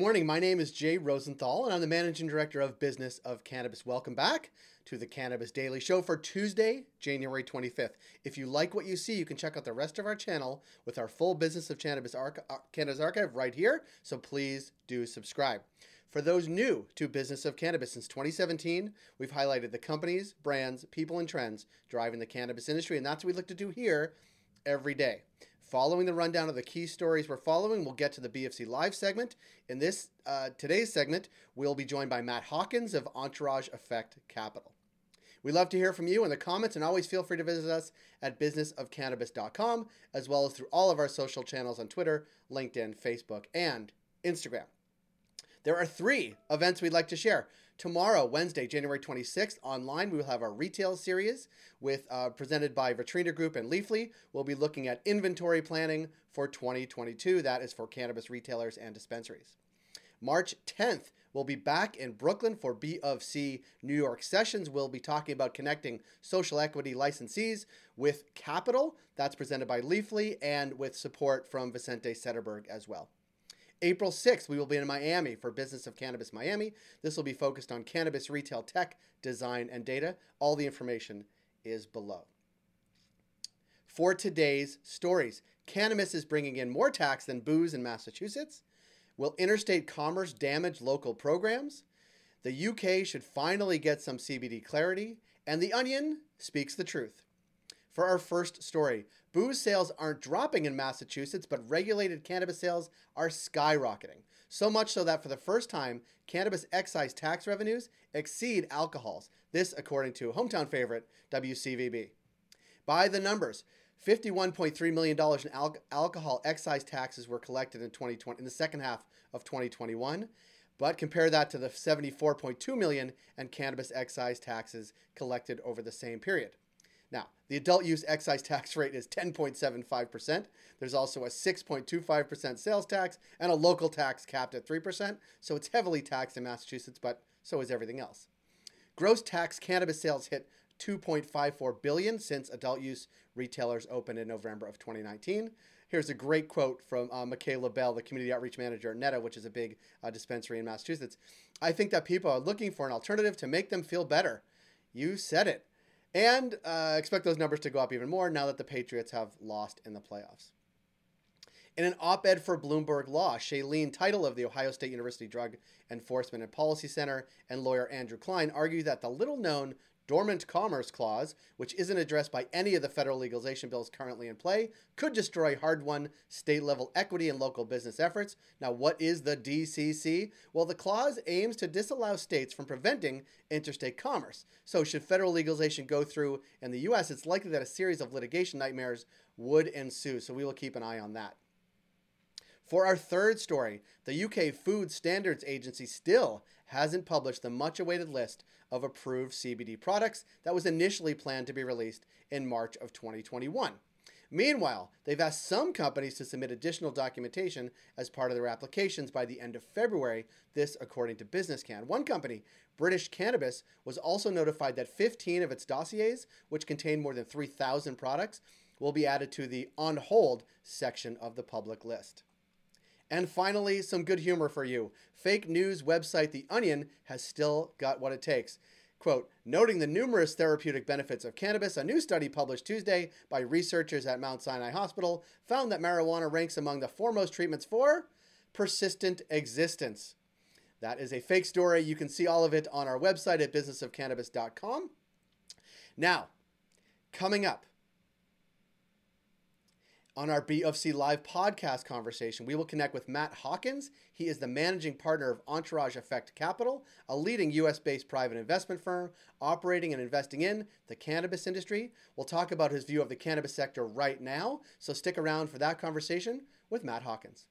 Good morning. My name is Jay Rosenthal, and I'm the Managing Director of Business of Cannabis. Welcome back to the Cannabis Daily Show for Tuesday, January 25th. If you like what you see, you can check out the rest of our channel with our full Business of Cannabis Arch- uh, Cannabis archive right here. So please do subscribe. For those new to Business of Cannabis since 2017, we've highlighted the companies, brands, people, and trends driving the cannabis industry, and that's what we look to do here every day. Following the rundown of the key stories we're following, we'll get to the BFC Live segment. In this uh, today's segment, we'll be joined by Matt Hawkins of Entourage Effect Capital. We love to hear from you in the comments, and always feel free to visit us at businessofcannabis.com, as well as through all of our social channels on Twitter, LinkedIn, Facebook, and Instagram. There are three events we'd like to share. Tomorrow, Wednesday, January 26th, online, we will have our retail series with uh, presented by Vitrina Group and Leafly. We'll be looking at inventory planning for 2022. That is for cannabis retailers and dispensaries. March 10th, we'll be back in Brooklyn for B of C New York sessions. We'll be talking about connecting social equity licensees with capital. That's presented by Leafly and with support from Vicente Sederberg as well. April 6th, we will be in Miami for Business of Cannabis Miami. This will be focused on cannabis retail tech, design, and data. All the information is below. For today's stories, cannabis is bringing in more tax than booze in Massachusetts. Will interstate commerce damage local programs? The UK should finally get some CBD clarity. And The Onion speaks the truth. For our first story, booze sales aren't dropping in Massachusetts, but regulated cannabis sales are skyrocketing. So much so that for the first time, cannabis excise tax revenues exceed alcohol's. This, according to hometown favorite WCVB. By the numbers, $51.3 million in al- alcohol excise taxes were collected in 2020 in the second half of 2021. But compare that to the 74.2 million in cannabis excise taxes collected over the same period. Now, the adult use excise tax rate is 10.75%. There's also a 6.25% sales tax and a local tax capped at 3%. So it's heavily taxed in Massachusetts, but so is everything else. Gross tax cannabis sales hit 2.54 billion since adult use retailers opened in November of 2019. Here's a great quote from uh, Michaela Bell, the community outreach manager at NETA, which is a big uh, dispensary in Massachusetts. I think that people are looking for an alternative to make them feel better. You said it. And uh, expect those numbers to go up even more now that the Patriots have lost in the playoffs. In an op ed for Bloomberg Law, Shaleen Title of the Ohio State University Drug Enforcement and Policy Center and lawyer Andrew Klein argue that the little known Dormant Commerce Clause, which isn't addressed by any of the federal legalization bills currently in play, could destroy hard won state level equity and local business efforts. Now, what is the DCC? Well, the clause aims to disallow states from preventing interstate commerce. So, should federal legalization go through in the U.S., it's likely that a series of litigation nightmares would ensue. So, we will keep an eye on that. For our third story, the UK Food Standards Agency still hasn't published the much awaited list of approved CBD products that was initially planned to be released in March of 2021. Meanwhile, they've asked some companies to submit additional documentation as part of their applications by the end of February, this according to BusinessCann. One company, British Cannabis, was also notified that 15 of its dossiers, which contain more than 3,000 products, will be added to the on hold section of the public list. And finally, some good humor for you. Fake news website The Onion has still got what it takes. Quote, noting the numerous therapeutic benefits of cannabis, a new study published Tuesday by researchers at Mount Sinai Hospital found that marijuana ranks among the foremost treatments for persistent existence. That is a fake story. You can see all of it on our website at businessofcannabis.com. Now, coming up, on our BFC Live podcast conversation, we will connect with Matt Hawkins. He is the managing partner of Entourage Effect Capital, a leading US based private investment firm operating and investing in the cannabis industry. We'll talk about his view of the cannabis sector right now, so stick around for that conversation with Matt Hawkins.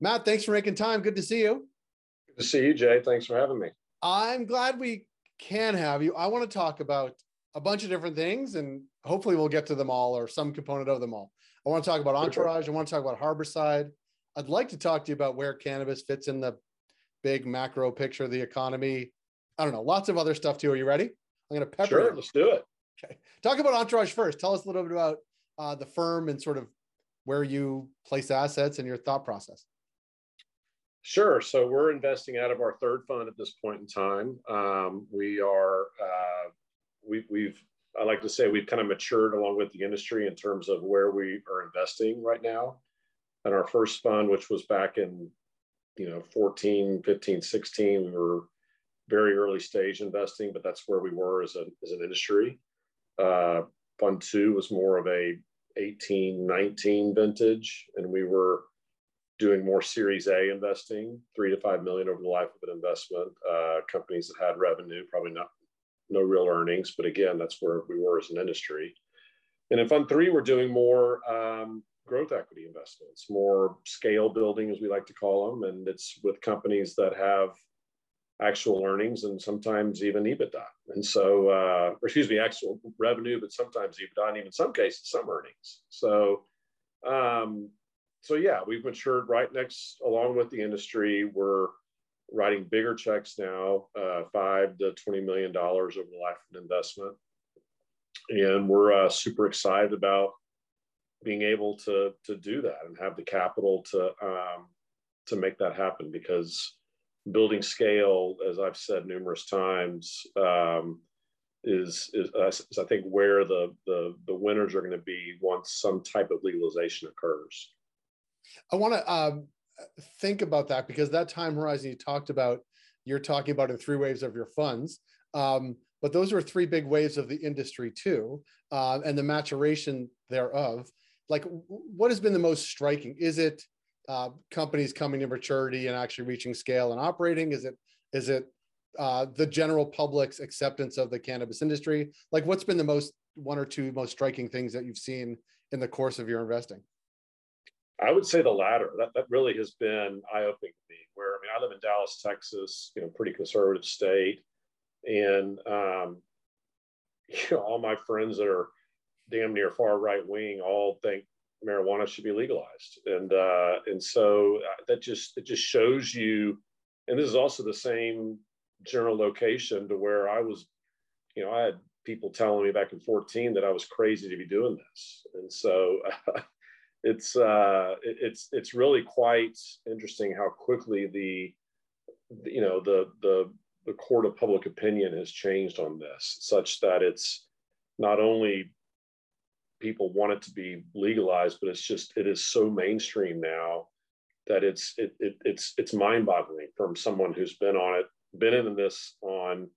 Matt, thanks for making time. Good to see you. Good to see you, Jay. Thanks for having me. I'm glad we can have you. I want to talk about a bunch of different things and hopefully we'll get to them all or some component of them all. I want to talk about entourage. I want to talk about Harborside. I'd like to talk to you about where cannabis fits in the big macro picture of the economy. I don't know, lots of other stuff too. Are you ready? I'm going to pepper sure, you. let's do it. Okay. Talk about Entourage first. Tell us a little bit about uh, the firm and sort of where you place assets and your thought process. Sure. So we're investing out of our third fund at this point in time. Um, we are, uh, we, we've, I like to say we've kind of matured along with the industry in terms of where we are investing right now. And our first fund, which was back in, you know, 14, 15, 16, we were very early stage investing, but that's where we were as, a, as an industry. Uh, fund two was more of a 18, 19 vintage, and we were doing more Series A investing, three to five million over the life of an investment. Uh, companies that had revenue, probably not no real earnings, but again, that's where we were as an industry. And in Fund Three, we're doing more um, growth equity investments, more scale building, as we like to call them, and it's with companies that have actual earnings and sometimes even EBITDA. And so, uh, or excuse me, actual revenue, but sometimes EBITDA, and even some cases, some earnings. So, um, so yeah, we've matured right next along with the industry. We're writing bigger checks now, uh, five to twenty million dollars over the life of an investment, and we're uh, super excited about being able to to do that and have the capital to um, to make that happen because building scale, as I've said numerous times, um, is, is, uh, is, I think where the, the, the winners are going to be once some type of legalization occurs. I want to um, think about that because that time horizon you talked about, you're talking about in three waves of your funds. Um, but those are three big waves of the industry too, uh, and the maturation thereof. Like, what has been the most striking? Is it uh, companies coming to maturity and actually reaching scale and operating? Is it is it uh, the general public's acceptance of the cannabis industry? Like, what's been the most one or two most striking things that you've seen in the course of your investing? I would say the latter. That that really has been eye opening to me. Where I mean, I live in Dallas, Texas, you know, pretty conservative state, and um, you know, all my friends that are damn near far right wing all think marijuana should be legalized, and uh, and so uh, that just it just shows you. And this is also the same general location to where I was. You know, I had people telling me back in 14 that I was crazy to be doing this, and so. Uh, it's uh, it's it's really quite interesting how quickly the you know the the the court of public opinion has changed on this, such that it's not only people want it to be legalized, but it's just it is so mainstream now that it's it, it it's it's mind-boggling from someone who's been on it, been in this on,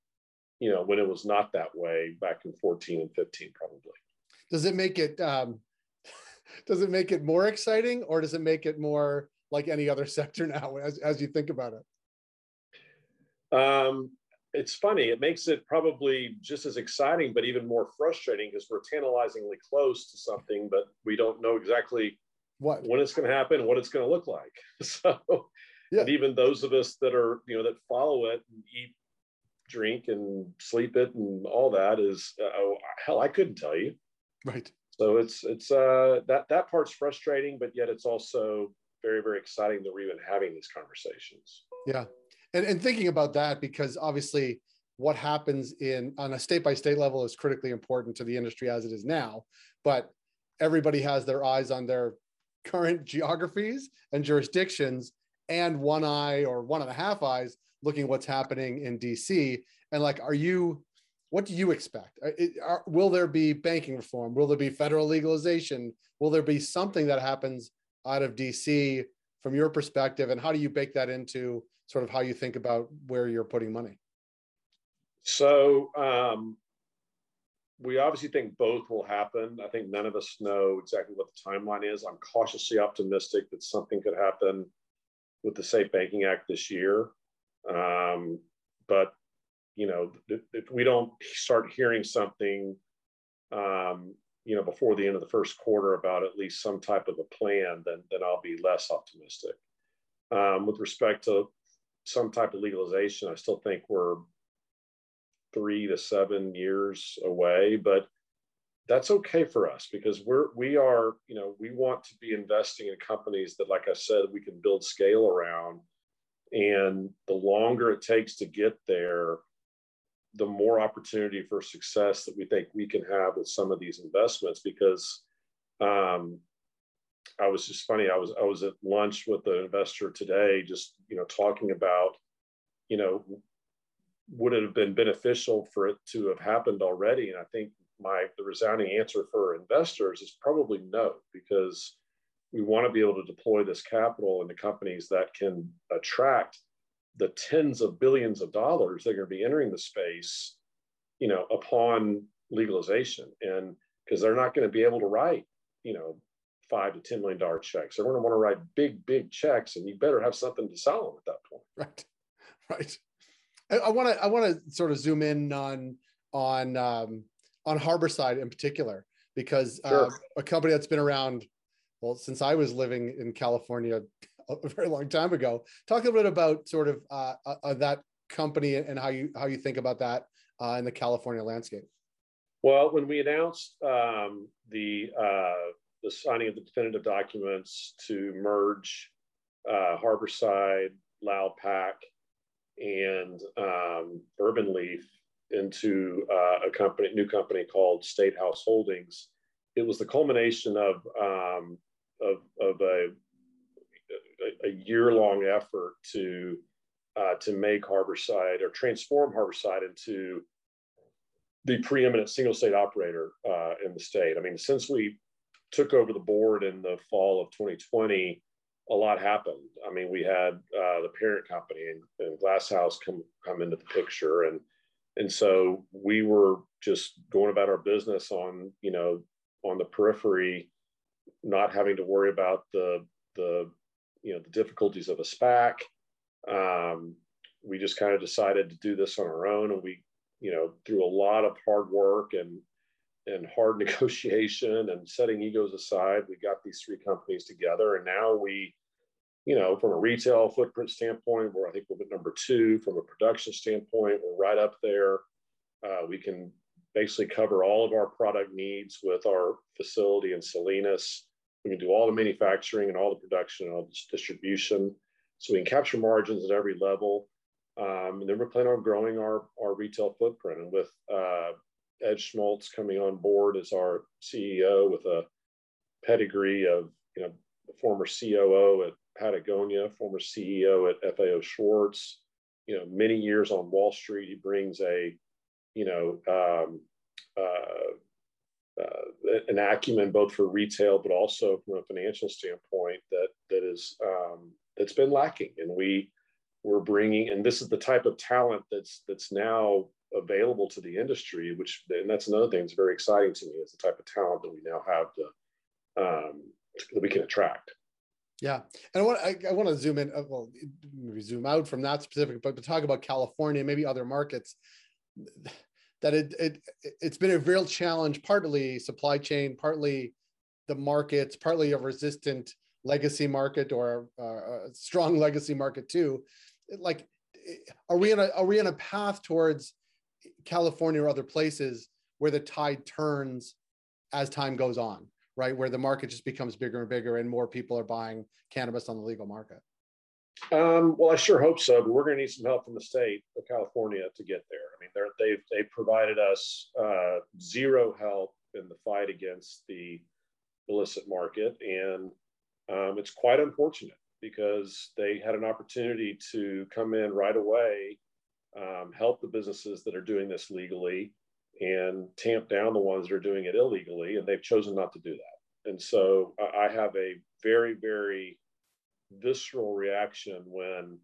you know, when it was not that way back in 14 and 15, probably. Does it make it um, does it make it more exciting or does it make it more like any other sector now as, as you think about it? Um, it's funny. It makes it probably just as exciting, but even more frustrating because we're tantalizingly close to something, but we don't know exactly what when it's going to happen, what it's going to look like. So, yeah. and even those of us that are you know that follow it and eat, drink, and sleep it and all that is uh, oh, hell, I couldn't tell you. Right. So it's it's uh, that that part's frustrating, but yet it's also very very exciting that we're even having these conversations. Yeah, and, and thinking about that because obviously what happens in on a state by state level is critically important to the industry as it is now but everybody has their eyes on their current geographies and jurisdictions and one eye or one and a half eyes looking what's happening in dc and like are you what do you expect are, will there be banking reform will there be federal legalization will there be something that happens out of dc from your perspective and how do you bake that into sort of how you think about where you're putting money? So um, we obviously think both will happen. I think none of us know exactly what the timeline is. I'm cautiously optimistic that something could happen with the Safe Banking Act this year. Um, but you know, if, we don't start hearing something, um, you know, before the end of the first quarter about at least some type of a plan, then then I'll be less optimistic. Um, with respect to some type of legalization. I still think we're three to seven years away, but that's okay for us because we're we are you know we want to be investing in companies that like i said we can build scale around And the longer it takes to get there, the more opportunity for success that we think we can have with some of these investments because um, I was just funny. I was I was at lunch with an investor today, just you know talking about, you know, would it have been beneficial for it to have happened already? And I think my the resounding answer for investors is probably no, because we want to be able to deploy this capital into companies that can attract the tens of billions of dollars that are going to be entering the space, you know, upon legalization, and because they're not going to be able to write, you know, five to ten million dollar checks. They're going to want to write big, big checks, and you better have something to sell them at that point. Right, right. I want to I want to sort of zoom in on on um, on Harborside in particular because sure. uh, a company that's been around well since I was living in California a very long time ago. Talk a little bit about sort of uh, uh, that company and how you how you think about that uh, in the California landscape. Well, when we announced um, the uh, the signing of the definitive documents to merge uh, Harborside, Loudpack, and um, Urban Leaf into uh, a company, new company called State House Holdings. It was the culmination of um, of, of a, a year long effort to uh, to make Harborside or transform Harborside into the preeminent single state operator uh, in the state. I mean, since we took over the board in the fall of 2020, a lot happened. I mean, we had uh, the parent company and, and Glass House come come into the picture, and and so we were just going about our business on you know on the periphery, not having to worry about the the you know the difficulties of a SPAC. Um, we just kind of decided to do this on our own, and we you know through a lot of hard work and and hard negotiation and setting egos aside, we got these three companies together. And now we, you know, from a retail footprint standpoint, where I think we're at number two. From a production standpoint, we're right up there. Uh, we can basically cover all of our product needs with our facility in Salinas. We can do all the manufacturing and all the production and all the distribution. So we can capture margins at every level. Um, and then we're planning on growing our, our retail footprint. And with uh, Ed Schmults coming on board as our CEO with a pedigree of you know former COO at Patagonia, former CEO at FAO Schwarz, you know many years on Wall Street. He brings a you know um, uh, uh, an acumen both for retail but also from a financial standpoint that that is um, that's been lacking, and we we're bringing and this is the type of talent that's that's now available to the industry, which and that's another thing that's very exciting to me is the type of talent that we now have to um, that we can attract. Yeah, and I want I, I want to zoom in. Uh, well, maybe zoom out from that specific, but to talk about California, maybe other markets. That it it it's been a real challenge, partly supply chain, partly the markets, partly a resistant legacy market or a, a strong legacy market too. Like, eh, are we in a are we in a path towards California or other places where the tide turns as time goes on, right? Where the market just becomes bigger and bigger and more people are buying cannabis on the legal market? Um, well, I sure hope so, but we're going to need some help from the state of California to get there. I mean, they've they've provided us uh, zero help in the fight against the illicit market, and um, it's quite unfortunate because they had an opportunity to come in right away um, help the businesses that are doing this legally and tamp down the ones that are doing it illegally. And they've chosen not to do that. And so I have a very, very visceral reaction when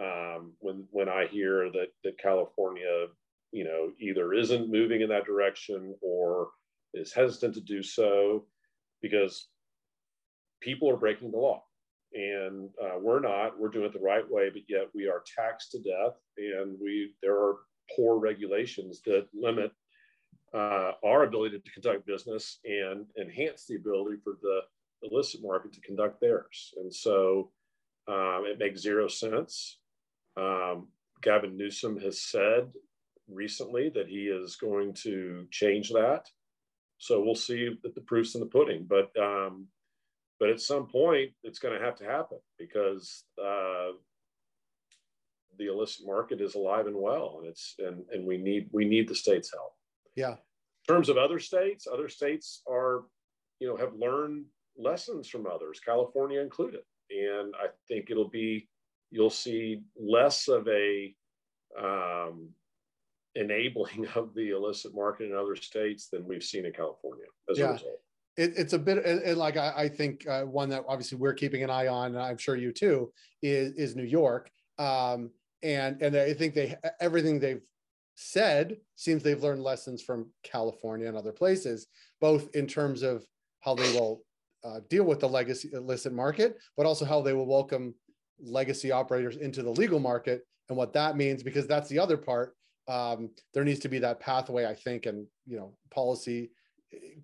um, when when I hear that that California, you know, either isn't moving in that direction or is hesitant to do so because people are breaking the law. And uh, we're not we're doing it the right way but yet we are taxed to death and we there are poor regulations that limit uh, our ability to conduct business and enhance the ability for the illicit market to conduct theirs and so um, it makes zero sense um, gavin newsom has said recently that he is going to change that so we'll see that the proof's in the pudding but um, but at some point, it's going to have to happen because uh, the illicit market is alive and well, and it's and and we need we need the state's help. Yeah. In terms of other states, other states are, you know, have learned lessons from others, California included, and I think it'll be you'll see less of a um, enabling of the illicit market in other states than we've seen in California as yeah. a result. It, it's a bit and, and like I, I think uh, one that obviously we're keeping an eye on, and I'm sure you too, is is New York. Um, and and I think they everything they've said seems they've learned lessons from California and other places, both in terms of how they will uh, deal with the legacy illicit market, but also how they will welcome legacy operators into the legal market and what that means, because that's the other part. Um, there needs to be that pathway, I think, and you know, policy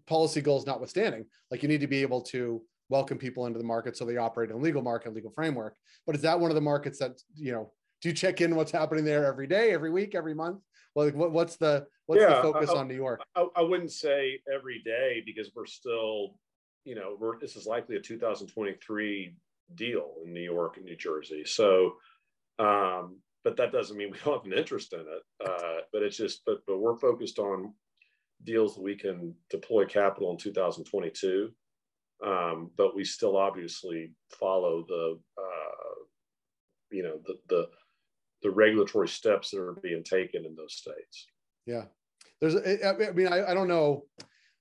policy goals notwithstanding, like you need to be able to welcome people into the market so they operate in a legal market, legal framework. But is that one of the markets that you know? Do you check in what's happening there every day, every week, every month? Well, like what, what's the what's yeah, the focus I, on New York? I, I, wouldn't say every day because we're still, you know, this is likely a 2023 deal in New York and New Jersey. So, um, but that doesn't mean we don't have an interest in it. Uh, but it's just, but but we're focused on deals that we can deploy capital in 2022. Um, but we still obviously follow the, uh, you know, the, the, the regulatory steps that are being taken in those states. Yeah. There's, I mean, I, I don't know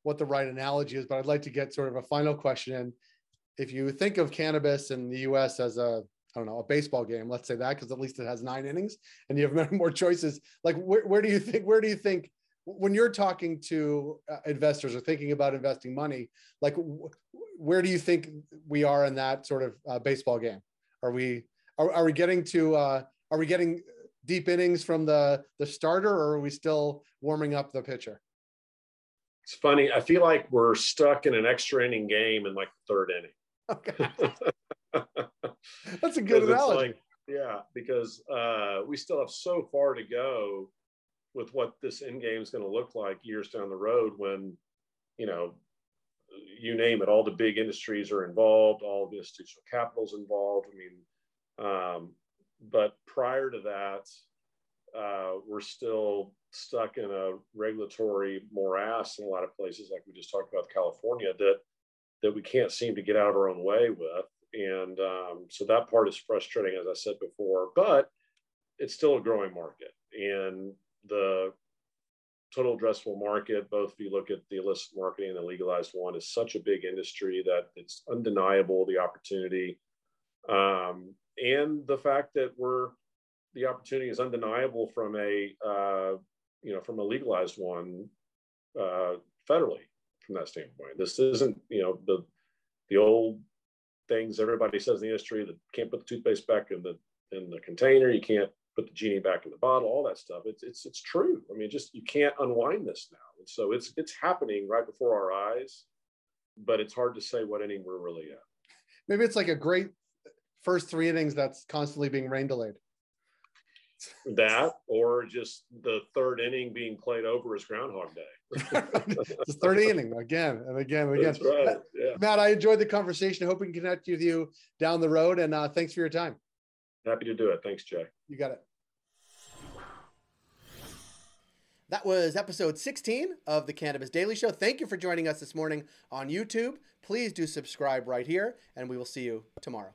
what the right analogy is, but I'd like to get sort of a final question in. If you think of cannabis in the US as a, I don't know, a baseball game, let's say that, because at least it has nine innings and you have many more choices. Like, where, where do you think, where do you think when you're talking to uh, investors or thinking about investing money, like where do you think we are in that sort of uh, baseball game? Are we are, are we getting to uh, are we getting deep innings from the the starter, or are we still warming up the pitcher? It's funny. I feel like we're stuck in an extra inning game in like the third inning. Okay. That's a good analogy. Like, yeah, because uh, we still have so far to go with what this end game is going to look like years down the road when, you know, you name it, all the big industries are involved, all the institutional capital's involved. I mean, um, but prior to that, uh, we're still stuck in a regulatory morass in a lot of places, like we just talked about California, that that we can't seem to get out of our own way with. And um, so that part is frustrating, as I said before, but it's still a growing market. And the total addressable market, both if you look at the illicit marketing and the legalized one, is such a big industry that it's undeniable the opportunity. Um, and the fact that we're the opportunity is undeniable from a uh, you know from a legalized one uh, federally from that standpoint. This isn't you know the the old things everybody says in the industry that can't put the toothpaste back in the in the container, you can't put the genie back in the bottle, all that stuff. It's it's it's true. I mean, just you can't unwind this now. And so it's it's happening right before our eyes, but it's hard to say what inning we're really at. Maybe it's like a great first three innings that's constantly being rain delayed. That or just the third inning being played over as Groundhog Day. it's third inning again and again and again. That's right. Yeah. Matt, I enjoyed the conversation. I hope we can connect with you down the road. And uh, thanks for your time. Happy to do it. Thanks, Jay. You got it. That was episode 16 of the Cannabis Daily Show. Thank you for joining us this morning on YouTube. Please do subscribe right here, and we will see you tomorrow.